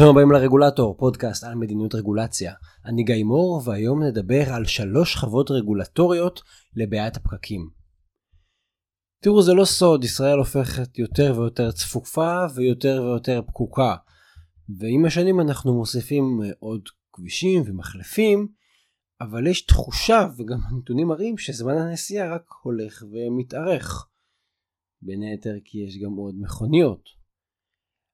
ברוכים הבאים לרגולטור, פודקאסט על מדיניות רגולציה. אני גיא מור, והיום נדבר על שלוש שכבות רגולטוריות לבעיית הפקקים. תראו, זה לא סוד, ישראל הופכת יותר ויותר צפופה ויותר ויותר פקוקה. ועם השנים אנחנו מוסיפים עוד כבישים ומחלפים, אבל יש תחושה, וגם הנתונים מראים, שזמן הנסיעה רק הולך ומתארך. בין היתר כי יש גם עוד מכוניות.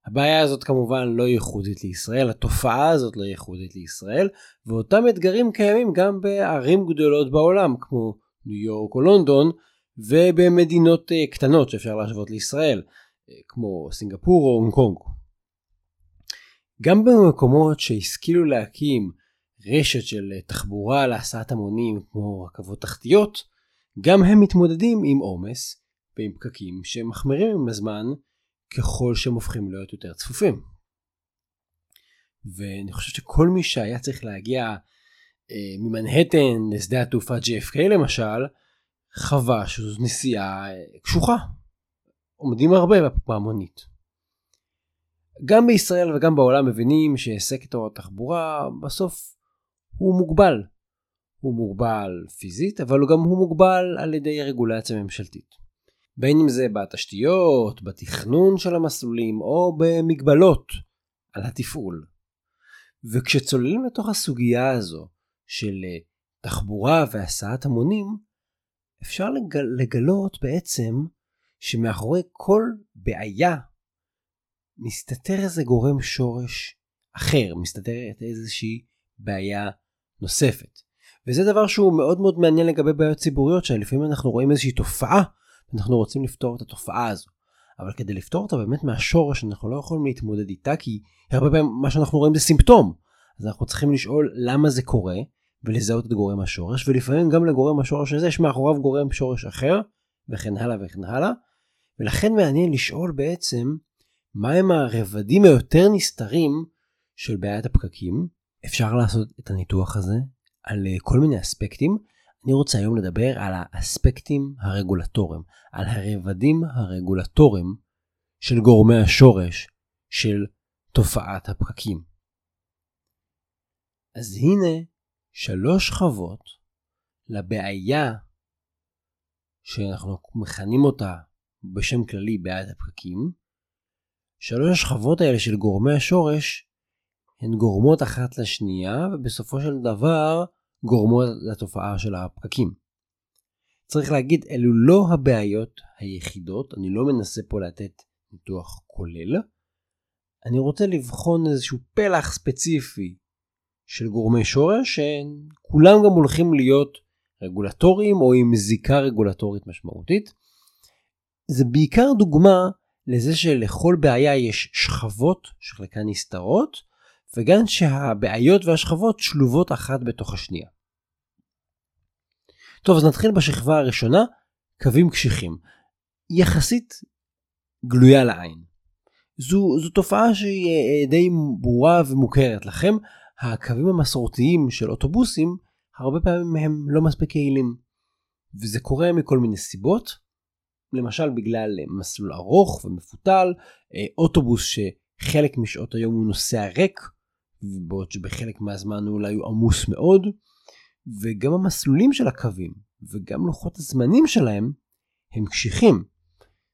הבעיה הזאת כמובן לא ייחודית לישראל, התופעה הזאת לא ייחודית לישראל, ואותם אתגרים קיימים גם בערים גדולות בעולם, כמו ניו יורק או לונדון, ובמדינות אה, קטנות שאפשר להשוות לישראל, אה, כמו סינגפור או הונג קונג. גם במקומות שהשכילו להקים רשת של אה, תחבורה להסעת המונים כמו רכבות תחתיות, גם הם מתמודדים עם עומס ועם פקקים שמחמירים עם הזמן ככל שהם הופכים להיות יותר צפופים. ואני חושב שכל מי שהיה צריך להגיע אה, ממנהטן לשדה התעופה JFK למשל, חווה שזו נסיעה אה, קשוחה. עומדים הרבה במונית. גם בישראל וגם בעולם מבינים שסקטור התחבורה בסוף הוא מוגבל. הוא מוגבל פיזית, אבל גם הוא מוגבל על ידי רגולציה ממשלתית. בין אם זה בתשתיות, בתכנון של המסלולים או במגבלות על התפעול. וכשצוללים לתוך הסוגיה הזו של אה, תחבורה והסעת המונים, אפשר לגל, לגלות בעצם שמאחורי כל בעיה מסתתר איזה גורם שורש אחר, מסתתרת איזושהי בעיה נוספת. וזה דבר שהוא מאוד מאוד מעניין לגבי בעיות ציבוריות, שלפעמים אנחנו רואים איזושהי תופעה אנחנו רוצים לפתור את התופעה הזו. אבל כדי לפתור אותה באמת מהשורש אנחנו לא יכולים להתמודד איתה כי הרבה פעמים מה שאנחנו רואים זה סימפטום. אז אנחנו צריכים לשאול למה זה קורה ולזהות את גורם השורש ולפעמים גם לגורם השורש הזה יש מאחוריו גורם שורש אחר וכן הלאה וכן הלאה. ולכן מעניין לשאול בעצם מהם הרבדים היותר נסתרים של בעיית הפקקים. אפשר לעשות את הניתוח הזה על כל מיני אספקטים אני רוצה היום לדבר על האספקטים הרגולטוריים, על הרבדים הרגולטוריים של גורמי השורש של תופעת הפקקים. אז הנה שלוש שכבות לבעיה שאנחנו מכנים אותה בשם כללי בעיית הפקקים. שלוש השכבות האלה של גורמי השורש הן גורמות אחת לשנייה ובסופו של דבר גורמות לתופעה של הפקקים. צריך להגיד, אלו לא הבעיות היחידות, אני לא מנסה פה לתת ניתוח כולל. אני רוצה לבחון איזשהו פלח ספציפי של גורמי שורש שכולם גם הולכים להיות רגולטוריים או עם זיקה רגולטורית משמעותית. זה בעיקר דוגמה לזה שלכל בעיה יש שכבות שחלקן נסתרות וגם שהבעיות והשכבות שלובות אחת בתוך השנייה. טוב, אז נתחיל בשכבה הראשונה, קווים קשיחים. יחסית גלויה לעין. זו, זו תופעה שהיא אה, די ברורה ומוכרת לכם. הקווים המסורתיים של אוטובוסים, הרבה פעמים הם לא מספיק יעילים. וזה קורה מכל מיני סיבות. למשל בגלל מסלול ארוך ומפותל, אה, אוטובוס שחלק משעות היום הוא נוסע ריק, בעוד שבחלק מהזמן הוא אולי הוא עמוס מאוד. וגם המסלולים של הקווים וגם לוחות הזמנים שלהם הם קשיחים.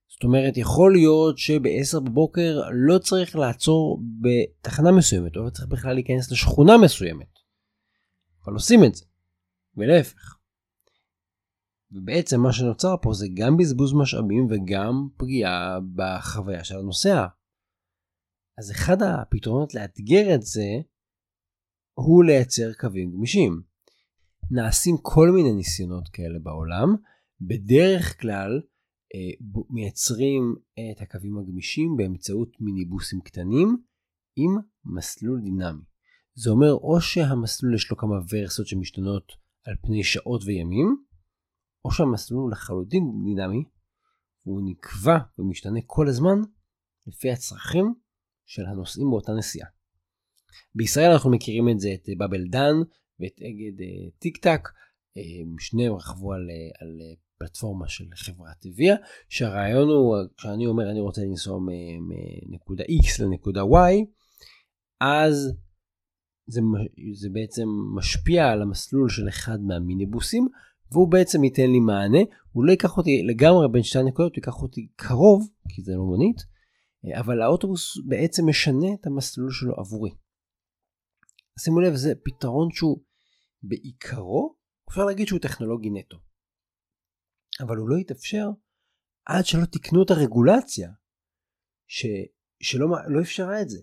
זאת אומרת, יכול להיות שב-10 בבוקר לא צריך לעצור בתחנה מסוימת, או לא צריך בכלל להיכנס לשכונה מסוימת. אבל עושים את זה, ולהפך. ובעצם מה שנוצר פה זה גם בזבוז משאבים וגם פגיעה בחוויה של הנוסע. אז אחד הפתרונות לאתגר את זה הוא לייצר קווים גמישים. נעשים כל מיני ניסיונות כאלה בעולם. בדרך כלל אה, מייצרים את הקווים הגמישים באמצעות מיניבוסים קטנים עם מסלול דינמי. זה אומר או שהמסלול יש לו כמה ורסיות שמשתנות על פני שעות וימים, או שהמסלול הוא לחלוטין דינמי, והוא נקבע ומשתנה כל הזמן לפי הצרכים של הנוסעים באותה נסיעה. בישראל אנחנו מכירים את זה את באבל דן ואת אגד אה, טיק טק, אה, שניהם רכבו על, אה, על פלטפורמה של חברת אביה, שהרעיון הוא, כשאני אומר אני רוצה לנסוע מנקודה X לנקודה Y, אז זה, זה בעצם משפיע על המסלול של אחד מהמיניבוסים, והוא בעצם ייתן לי מענה, הוא לא ייקח אותי לגמרי בין שתי הנקודות, הוא ייקח אותי קרוב, כי זה לא מונית, אבל האוטובוס בעצם משנה את המסלול שלו עבורי. שימו לב, זה פתרון שהוא בעיקרו, אפשר להגיד שהוא טכנולוגי נטו. אבל הוא לא יתאפשר עד שלא תקנו את הרגולציה ש, שלא לא אפשרה את זה.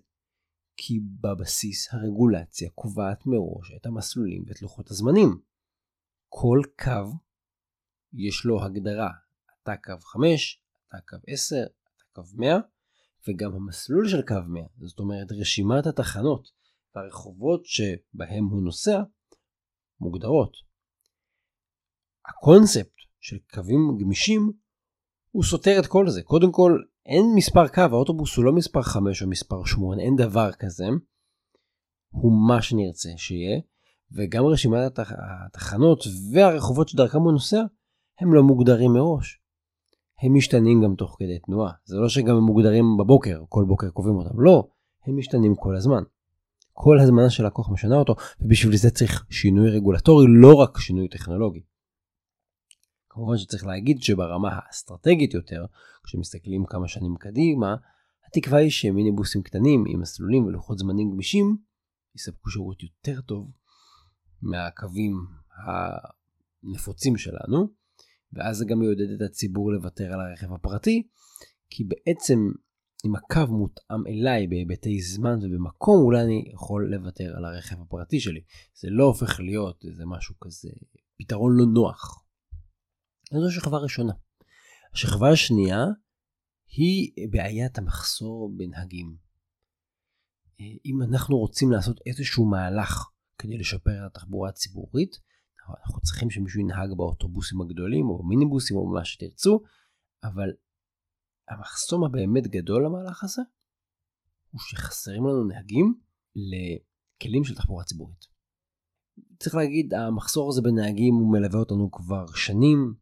כי בבסיס הרגולציה קובעת מראש את המסלולים ואת לוחות הזמנים. כל קו יש לו הגדרה, אתה קו 5, אתה קו 10, אתה קו 100, וגם המסלול של קו 100, זאת אומרת רשימת התחנות והרחובות שבהם הוא נוסע, מוגדרות. הקונספט של קווים גמישים הוא סותר את כל זה. קודם כל, אין מספר קו, האוטובוס הוא לא מספר 5 או מספר 8, אין דבר כזה. הוא מה שנרצה שיהיה, וגם רשימת התח... התחנות והרחובות שדרכם הוא נוסע, הם לא מוגדרים מראש. הם משתנים גם תוך כדי תנועה. זה לא שגם הם מוגדרים בבוקר, כל בוקר קובעים אותם, לא, הם משתנים כל הזמן. כל הזמן שהלקוח משנה אותו, ובשביל זה צריך שינוי רגולטורי, לא רק שינוי טכנולוגי. כמובן שצריך להגיד שברמה האסטרטגית יותר, כשמסתכלים כמה שנים קדימה, התקווה היא שמיניבוסים קטנים עם מסלולים ולוחות זמנים גמישים יספקו שירות יותר טוב מהקווים הנפוצים שלנו, ואז זה גם יעודד את הציבור לוותר על הרכב הפרטי, כי בעצם אם הקו מותאם אליי בהיבטי זמן ובמקום, אולי אני יכול לוותר על הרכב הפרטי שלי. זה לא הופך להיות איזה משהו כזה, פתרון לא נוח. זו שכבה ראשונה. השכבה השנייה היא בעיית המחסור בנהגים. אם אנחנו רוצים לעשות איזשהו מהלך כדי לשפר את התחבורה הציבורית, אנחנו צריכים שמישהו ינהג באוטובוסים הגדולים או במיניבוסים או במה שתרצו, אבל המחסום הבאמת גדול למהלך הזה הוא שחסרים לנו נהגים לכלים של תחבורה ציבורית. צריך להגיד, המחסור הזה בנהגים הוא מלווה אותנו כבר שנים.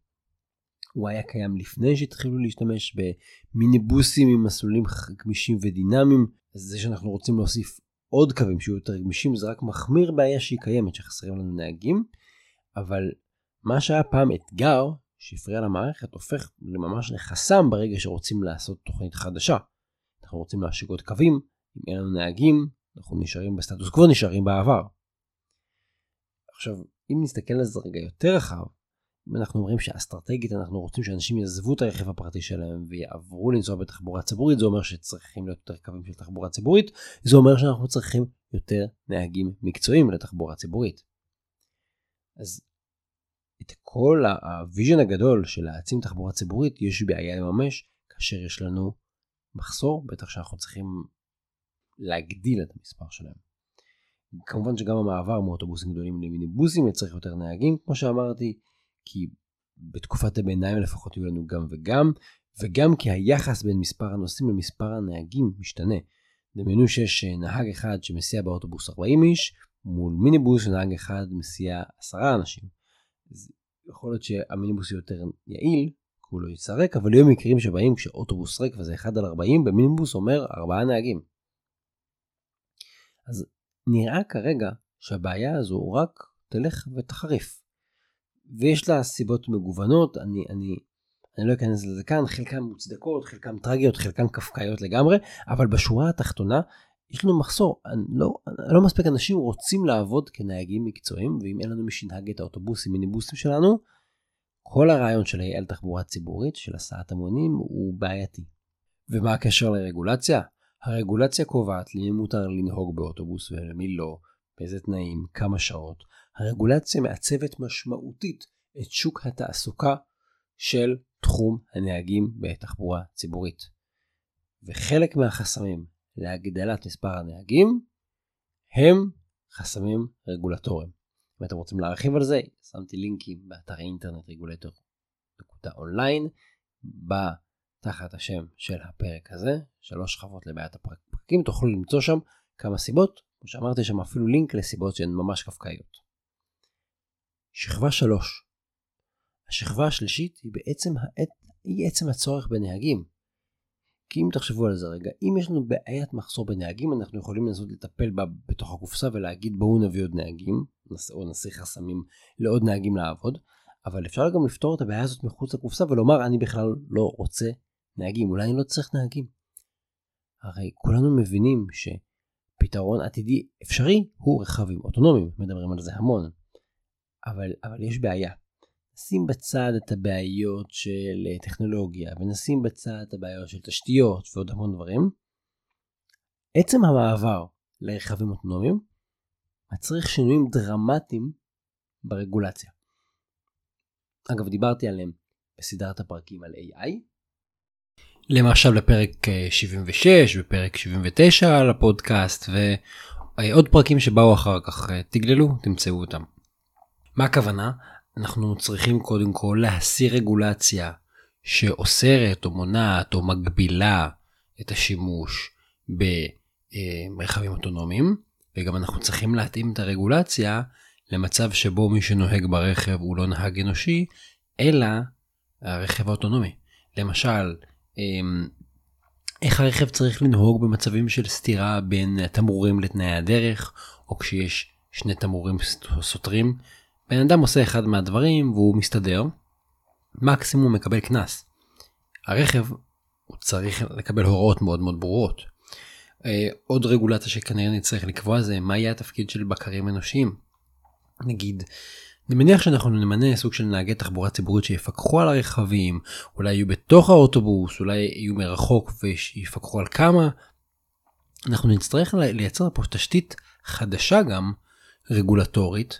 הוא היה קיים לפני שהתחילו להשתמש במיניבוסים עם מסלולים גמישים ודינמיים. אז זה שאנחנו רוצים להוסיף עוד קווים שיהיו יותר גמישים זה רק מחמיר בעיה שהיא קיימת שחסרים לנו נהגים. אבל מה שהיה פעם אתגר שהפריע למערכת הופך לממש לחסם ברגע שרוצים לעשות תוכנית חדשה. אנחנו רוצים להשיג עוד קווים, אם אין לנו נהגים, אנחנו נשארים בסטטוס קוו, נשארים בעבר. עכשיו, אם נסתכל על זה רגע יותר רחב, אם אנחנו אומרים שאסטרטגית אנחנו רוצים שאנשים יעזבו את הרכב הפרטי שלהם ויעברו לנסוע בתחבורה ציבורית, זה אומר שצריכים להיות יותר קווים של תחבורה ציבורית, זה אומר שאנחנו צריכים יותר נהגים מקצועיים לתחבורה ציבורית. אז את כל ה vision הגדול של להעצים תחבורה ציבורית יש בעיה לממש כאשר יש לנו מחסור, בטח שאנחנו צריכים להגדיל את המספר שלהם. כמובן שגם המעבר מאוטובוסים גדולים למיניבוסים יצריך יותר נהגים כמו שאמרתי, כי בתקופת הביניים לפחות יהיו לנו גם וגם, וגם כי היחס בין מספר הנוסעים למספר הנהגים משתנה. דמיינו שיש נהג אחד שמסיע באוטובוס 40 איש, מול מיניבוס שנהג אחד מסיע 10 אנשים. יכול להיות שהמיניבוס יותר יעיל, כי הוא לא יצא ריק, אבל יהיו מקרים שבאים כשאוטובוס ריק וזה 1 על 40, במיניבוס אומר 4 נהגים. אז נראה כרגע שהבעיה הזו רק תלך ותחריף. ויש לה סיבות מגוונות, אני, אני, אני לא אכנס לזה כאן, חלקן מוצדקות, חלקן טרגיות, חלקן קפקאיות לגמרי, אבל בשורה התחתונה יש לנו מחסור, לא, לא מספיק אנשים רוצים לעבוד כנהגים מקצועיים, ואם אין לנו מי שינהג את האוטובוסים, מיניבוסים שלנו, כל הרעיון של לייעל תחבורה ציבורית, של הסעת המונים, הוא בעייתי. ומה הקשר לרגולציה? הרגולציה קובעת למי מותר לנהוג באוטובוס ולמי לא, באיזה תנאים, כמה שעות. הרגולציה מעצבת משמעותית את שוק התעסוקה של תחום הנהגים בתחבורה ציבורית. וחלק מהחסמים להגדלת מספר הנהגים הם חסמים רגולטוריים. אם אתם רוצים להרחיב על זה, שמתי לינקים באתר אינטרנט רגולטור נקודה אונליין, תחת השם של הפרק הזה, שלוש שכבות לבעיית הפרקים, תוכלו למצוא שם כמה סיבות, כמו שאמרתי שם אפילו לינק לסיבות שהן ממש קפקאיות. שכבה שלוש השכבה השלישית היא בעצם, העת, היא עצם הצורך בנהגים. כי אם תחשבו על זה רגע, אם יש לנו בעיית מחסור בנהגים, אנחנו יכולים לנסות לטפל בה בתוך הקופסה ולהגיד בואו נביא עוד נהגים, או נסיר חסמים לעוד נהגים לעבוד, אבל אפשר גם לפתור את הבעיה הזאת מחוץ לקופסה ולומר אני בכלל לא רוצה נהגים, אולי אני לא צריך נהגים. הרי כולנו מבינים שפתרון עתידי אפשרי הוא רכבים אוטונומיים, מדברים על זה המון. אבל, אבל יש בעיה. נשים בצד את הבעיות של אה, טכנולוגיה ונשים בצד את הבעיות של תשתיות ועוד המון דברים. עצם המעבר לרכבים אוטונומיים מצריך שינויים דרמטיים ברגולציה. אגב, דיברתי עליהם בסדרת הפרקים על AI. למשל לפרק 76 אה, ופרק 79 על הפודקאסט ועוד פרקים שבאו אחר כך, אה, תגללו, תמצאו אותם. מה הכוונה? אנחנו צריכים קודם כל להסיר רגולציה שאוסרת או מונעת או מגבילה את השימוש ברכבים אוטונומיים, וגם אנחנו צריכים להתאים את הרגולציה למצב שבו מי שנוהג ברכב הוא לא נהג אנושי, אלא הרכב האוטונומי. למשל, אמ, איך הרכב צריך לנהוג במצבים של סתירה בין תמרורים לתנאי הדרך, או כשיש שני תמרורים סותרים. בן אדם עושה אחד מהדברים והוא מסתדר, מקסימום מקבל קנס. הרכב הוא צריך לקבל הוראות מאוד מאוד ברורות. אה, עוד רגולציה שכנראה נצטרך לקבוע זה מה יהיה התפקיד של בקרים אנושיים. נגיד, אני מניח שאנחנו נמנה סוג של נהגי תחבורה ציבורית שיפקחו על הרכבים, אולי יהיו בתוך האוטובוס, אולי יהיו מרחוק ויפקחו על כמה. אנחנו נצטרך לייצר פה תשתית חדשה גם, רגולטורית,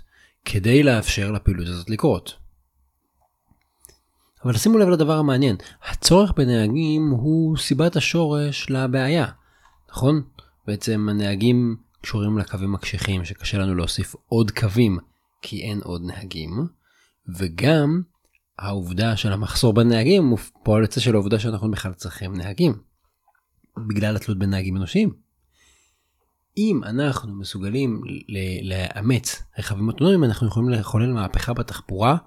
כדי לאפשר לפעילות הזאת לקרות. אבל שימו לב לדבר המעניין, הצורך בנהגים הוא סיבת השורש לבעיה, נכון? בעצם הנהגים קשורים לקווים הקשיחים שקשה לנו להוסיף עוד קווים כי אין עוד נהגים, וגם העובדה של המחסור בנהגים הוא פועל יוצא של העובדה שאנחנו בכלל צריכים נהגים, בגלל התלות בנהגים אנושיים. אם אנחנו מסוגלים לאמץ רכבים אוטונומיים אנחנו יכולים לחולל מהפכה בתחבורה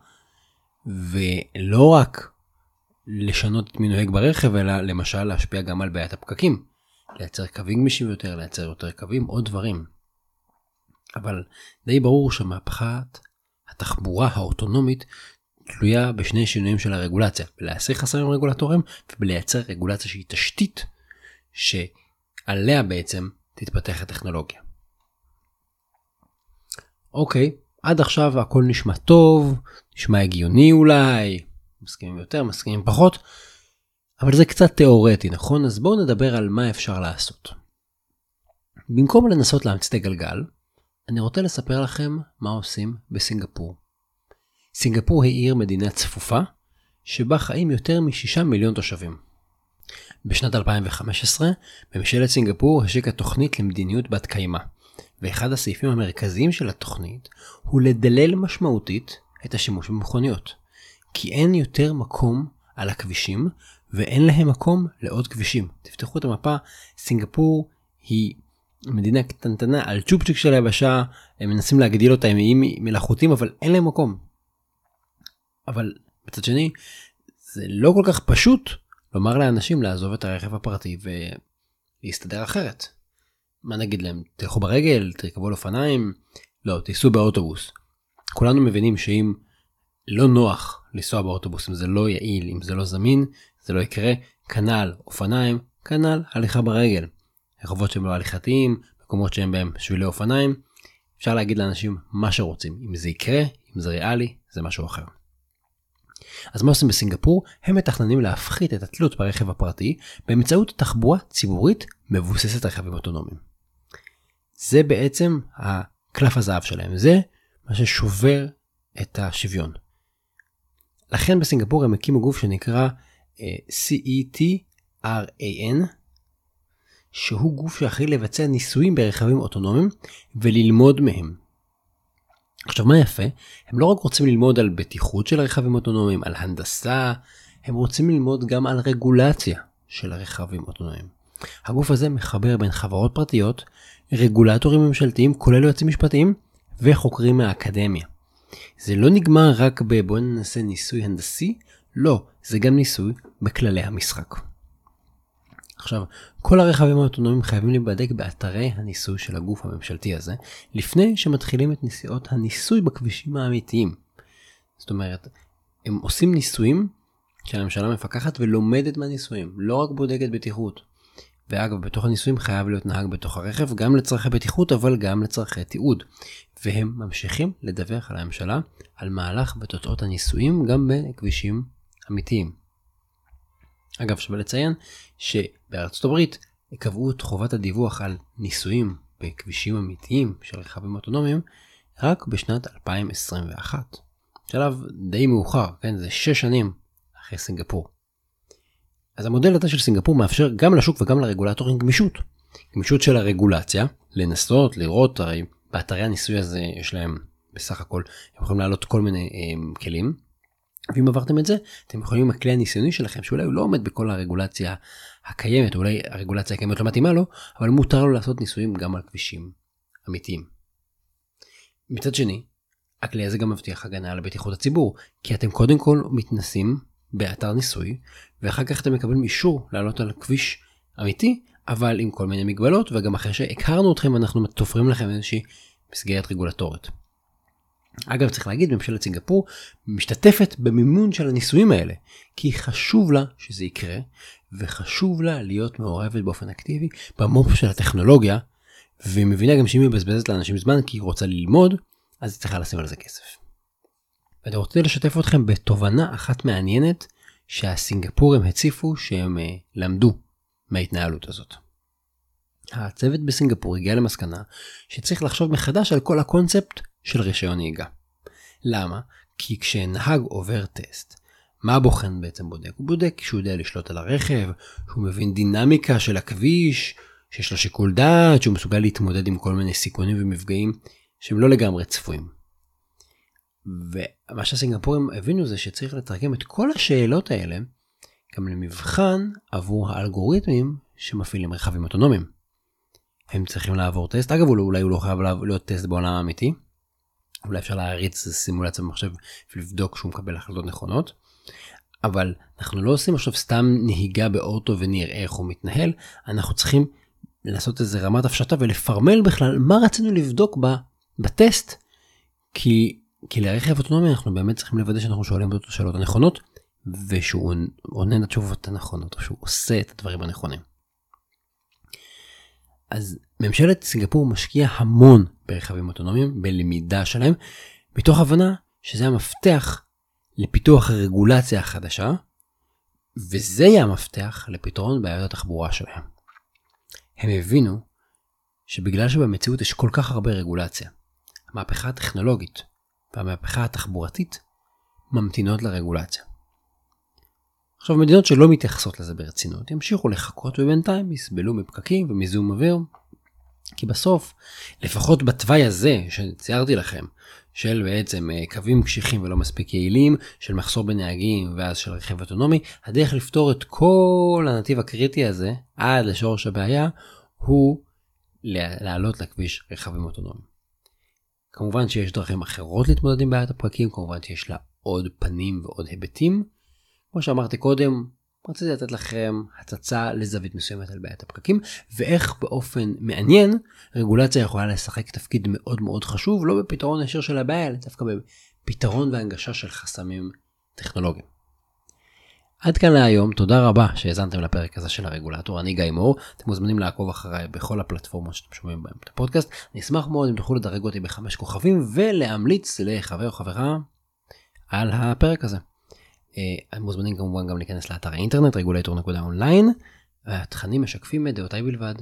ולא רק לשנות את מי נוהג ברכב אלא למשל להשפיע גם על בעיית הפקקים. לייצר קווים גמישים יותר, לייצר יותר קווים, עוד דברים. אבל די ברור שמהפכת התחבורה האוטונומית תלויה בשני שינויים של הרגולציה, בלהסיר חסמים רגולטוריים ובלייצר רגולציה שהיא תשתית שעליה בעצם תתפתח הטכנולוגיה. אוקיי, עד עכשיו הכל נשמע טוב, נשמע הגיוני אולי, מסכימים יותר, מסכימים פחות, אבל זה קצת תיאורטי, נכון? אז בואו נדבר על מה אפשר לעשות. במקום לנסות להמציא את הגלגל, אני רוצה לספר לכם מה עושים בסינגפור. סינגפור היא עיר מדינה צפופה, שבה חיים יותר מ-6 מיליון תושבים. בשנת 2015, ממשלת סינגפור השיקה תוכנית למדיניות בת קיימא, ואחד הסעיפים המרכזיים של התוכנית הוא לדלל משמעותית את השימוש במכוניות. כי אין יותר מקום על הכבישים, ואין להם מקום לעוד כבישים. תפתחו את המפה, סינגפור היא מדינה קטנטנה על צ'ופצ'יק של היבשה, הם מנסים להגדיל אותה עם איים מלאכותיים, אבל אין להם מקום. אבל מצד שני, זה לא כל כך פשוט לומר לאנשים לעזוב את הרכב הפרטי ולהסתדר אחרת. מה נגיד להם? תלכו ברגל, תרכבו על אופניים? לא, תיסעו באוטובוס. כולנו מבינים שאם לא נוח לנסוע באוטובוס, אם זה לא יעיל, אם זה לא זמין, זה לא יקרה. כנ"ל אופניים, כנ"ל הליכה ברגל. רחובות שהם לא הליכתיים, מקומות שהם בהם שבילי אופניים. אפשר להגיד לאנשים מה שרוצים. אם זה יקרה, אם זה ריאלי, זה משהו אחר. אז מה עושים בסינגפור? הם מתכננים להפחית את התלות ברכב הפרטי באמצעות תחבורה ציבורית מבוססת רכבים אוטונומיים. זה בעצם הקלף הזהב שלהם, זה מה ששובר את השוויון. לכן בסינגפור הם הקימו גוף שנקרא uh, CETRAN, שהוא גוף שאחראי לבצע ניסויים ברכבים אוטונומיים וללמוד מהם. עכשיו מה יפה? הם לא רק רוצים ללמוד על בטיחות של רכבים אוטונומיים, על הנדסה, הם רוצים ללמוד גם על רגולציה של הרכבים אוטונומיים. הגוף הזה מחבר בין חברות פרטיות, רגולטורים ממשלתיים כולל יועצים משפטיים וחוקרים מהאקדמיה. זה לא נגמר רק בבוא ננסה ניסוי הנדסי, לא, זה גם ניסוי בכללי המשחק. עכשיו, כל הרכבים האוטונומיים חייבים להיבדק באתרי הניסוי של הגוף הממשלתי הזה, לפני שמתחילים את נסיעות הניסוי בכבישים האמיתיים. זאת אומרת, הם עושים ניסויים שהממשלה מפקחת ולומדת מהניסויים, לא רק בודקת בטיחות. ואגב, בתוך הניסויים חייב להיות נהג בתוך הרכב, גם לצרכי בטיחות, אבל גם לצרכי תיעוד. והם ממשיכים לדווח על הממשלה על מהלך ותוצאות הניסויים גם בכבישים אמיתיים. אגב, שווה לציין שבארצות הברית קבעו את חובת הדיווח על ניסויים בכבישים אמיתיים של רכבים אוטונומיים רק בשנת 2021. שלב די מאוחר, כן? זה 6 שנים אחרי סינגפור. אז המודל הזה של סינגפור מאפשר גם לשוק וגם לרגולטורים גמישות. גמישות של הרגולציה, לנסות, לראות, הרי באתרי הניסוי הזה יש להם בסך הכל, הם יכולים להעלות כל מיני הם, אה, כלים. ואם עברתם את זה, אתם יכולים עם הכלי הניסיוני שלכם, שאולי הוא לא עומד בכל הרגולציה הקיימת, אולי הרגולציה הקיימת לא מתאימה לו, אבל מותר לו לעשות ניסויים גם על כבישים אמיתיים. מצד שני, הכלי הזה גם מבטיח הגנה על בטיחות הציבור, כי אתם קודם כל מתנסים באתר ניסוי, ואחר כך אתם מקבלים אישור לעלות על כביש אמיתי, אבל עם כל מיני מגבלות, וגם אחרי שהכרנו אתכם אנחנו תופרים לכם איזושהי מסגרת רגולטורית. אגב צריך להגיד ממשלת סינגפור משתתפת במימון של הניסויים האלה כי חשוב לה שזה יקרה וחשוב לה להיות מעורבת באופן אקטיבי במו"פ של הטכנולוגיה והיא מבינה גם שאם היא מבזבזת לאנשים זמן כי היא רוצה ללמוד אז היא צריכה לשים על זה כסף. ואני רוצה לשתף אתכם בתובנה אחת מעניינת שהסינגפורים הציפו שהם uh, למדו מההתנהלות הזאת. הצוות בסינגפור הגיע למסקנה שצריך לחשוב מחדש על כל הקונספט של רישיון נהיגה. למה? כי כשנהג עובר טסט, מה הבוחן בעצם בודק? הוא בודק שהוא יודע לשלוט על הרכב, שהוא מבין דינמיקה של הכביש, שיש לו שיקול דעת, שהוא מסוגל להתמודד עם כל מיני סיכונים ומפגעים שהם לא לגמרי צפויים. ומה שהסינגפורים הבינו זה שצריך לתרגם את כל השאלות האלה גם למבחן עבור האלגוריתמים שמפעילים רכבים אוטונומיים. הם צריכים לעבור טסט, אגב אולי הוא לא חייב להיות טסט בעולם האמיתי, אולי אפשר להריץ סימולציה במחשב ולבדוק שהוא מקבל החלטות נכונות. אבל אנחנו לא עושים עכשיו סתם נהיגה באוטו ונראה איך הוא מתנהל, אנחנו צריכים לעשות איזה רמת הפשטה ולפרמל בכלל מה רצינו לבדוק ב, בטסט. כי, כי לרכב אוטונומי אנחנו באמת צריכים לוודא שאנחנו שואלים את השאלות הנכונות ושהוא עונה את התשובות הנכונות או שהוא עושה את הדברים הנכונים. אז ממשלת סינגפור משקיעה המון ברכבים אוטונומיים, בלמידה שלהם, מתוך הבנה שזה המפתח לפיתוח הרגולציה החדשה, וזה יהיה המפתח לפתרון בעיות התחבורה שלהם. הם הבינו שבגלל שבמציאות יש כל כך הרבה רגולציה, המהפכה הטכנולוגית והמהפכה התחבורתית ממתינות לרגולציה. עכשיו מדינות שלא מתייחסות לזה ברצינות ימשיכו לחכות ובינתיים יסבלו מפקקים ומזיהום אוויר. כי בסוף, לפחות בתוואי הזה שציירתי לכם, של בעצם אה, קווים קשיחים ולא מספיק יעילים, של מחסור בנהגים ואז של רכב אוטונומי, הדרך לפתור את כל הנתיב הקריטי הזה עד לשורש הבעיה הוא לעלות לכביש רכבים אוטונומיים. כמובן שיש דרכים אחרות להתמודד עם בעיית הפקקים, כמובן שיש לה עוד פנים ועוד היבטים, כמו שאמרתי קודם, רציתי לתת לכם הצצה לזווית מסוימת על בעיית הפקקים ואיך באופן מעניין רגולציה יכולה לשחק תפקיד מאוד מאוד חשוב לא בפתרון ישיר של הבעיה אלא דווקא בפתרון והנגשה של חסמים טכנולוגיים. עד כאן להיום, תודה רבה שהאזנתם לפרק הזה של הרגולטור, אני גיא מור, אתם מוזמנים לעקוב אחריי בכל הפלטפורמות שאתם שומעים בהן את הפודקאסט, אני אשמח מאוד אם תוכלו לדרג אותי בחמש כוכבים ולהמליץ לחבר או חברה על הפרק הזה. אה, מוזמנים כמובן גם להיכנס לאתר האינטרנט רגולטור.אונליין. התכנים משקפים את דעותיי בלבד.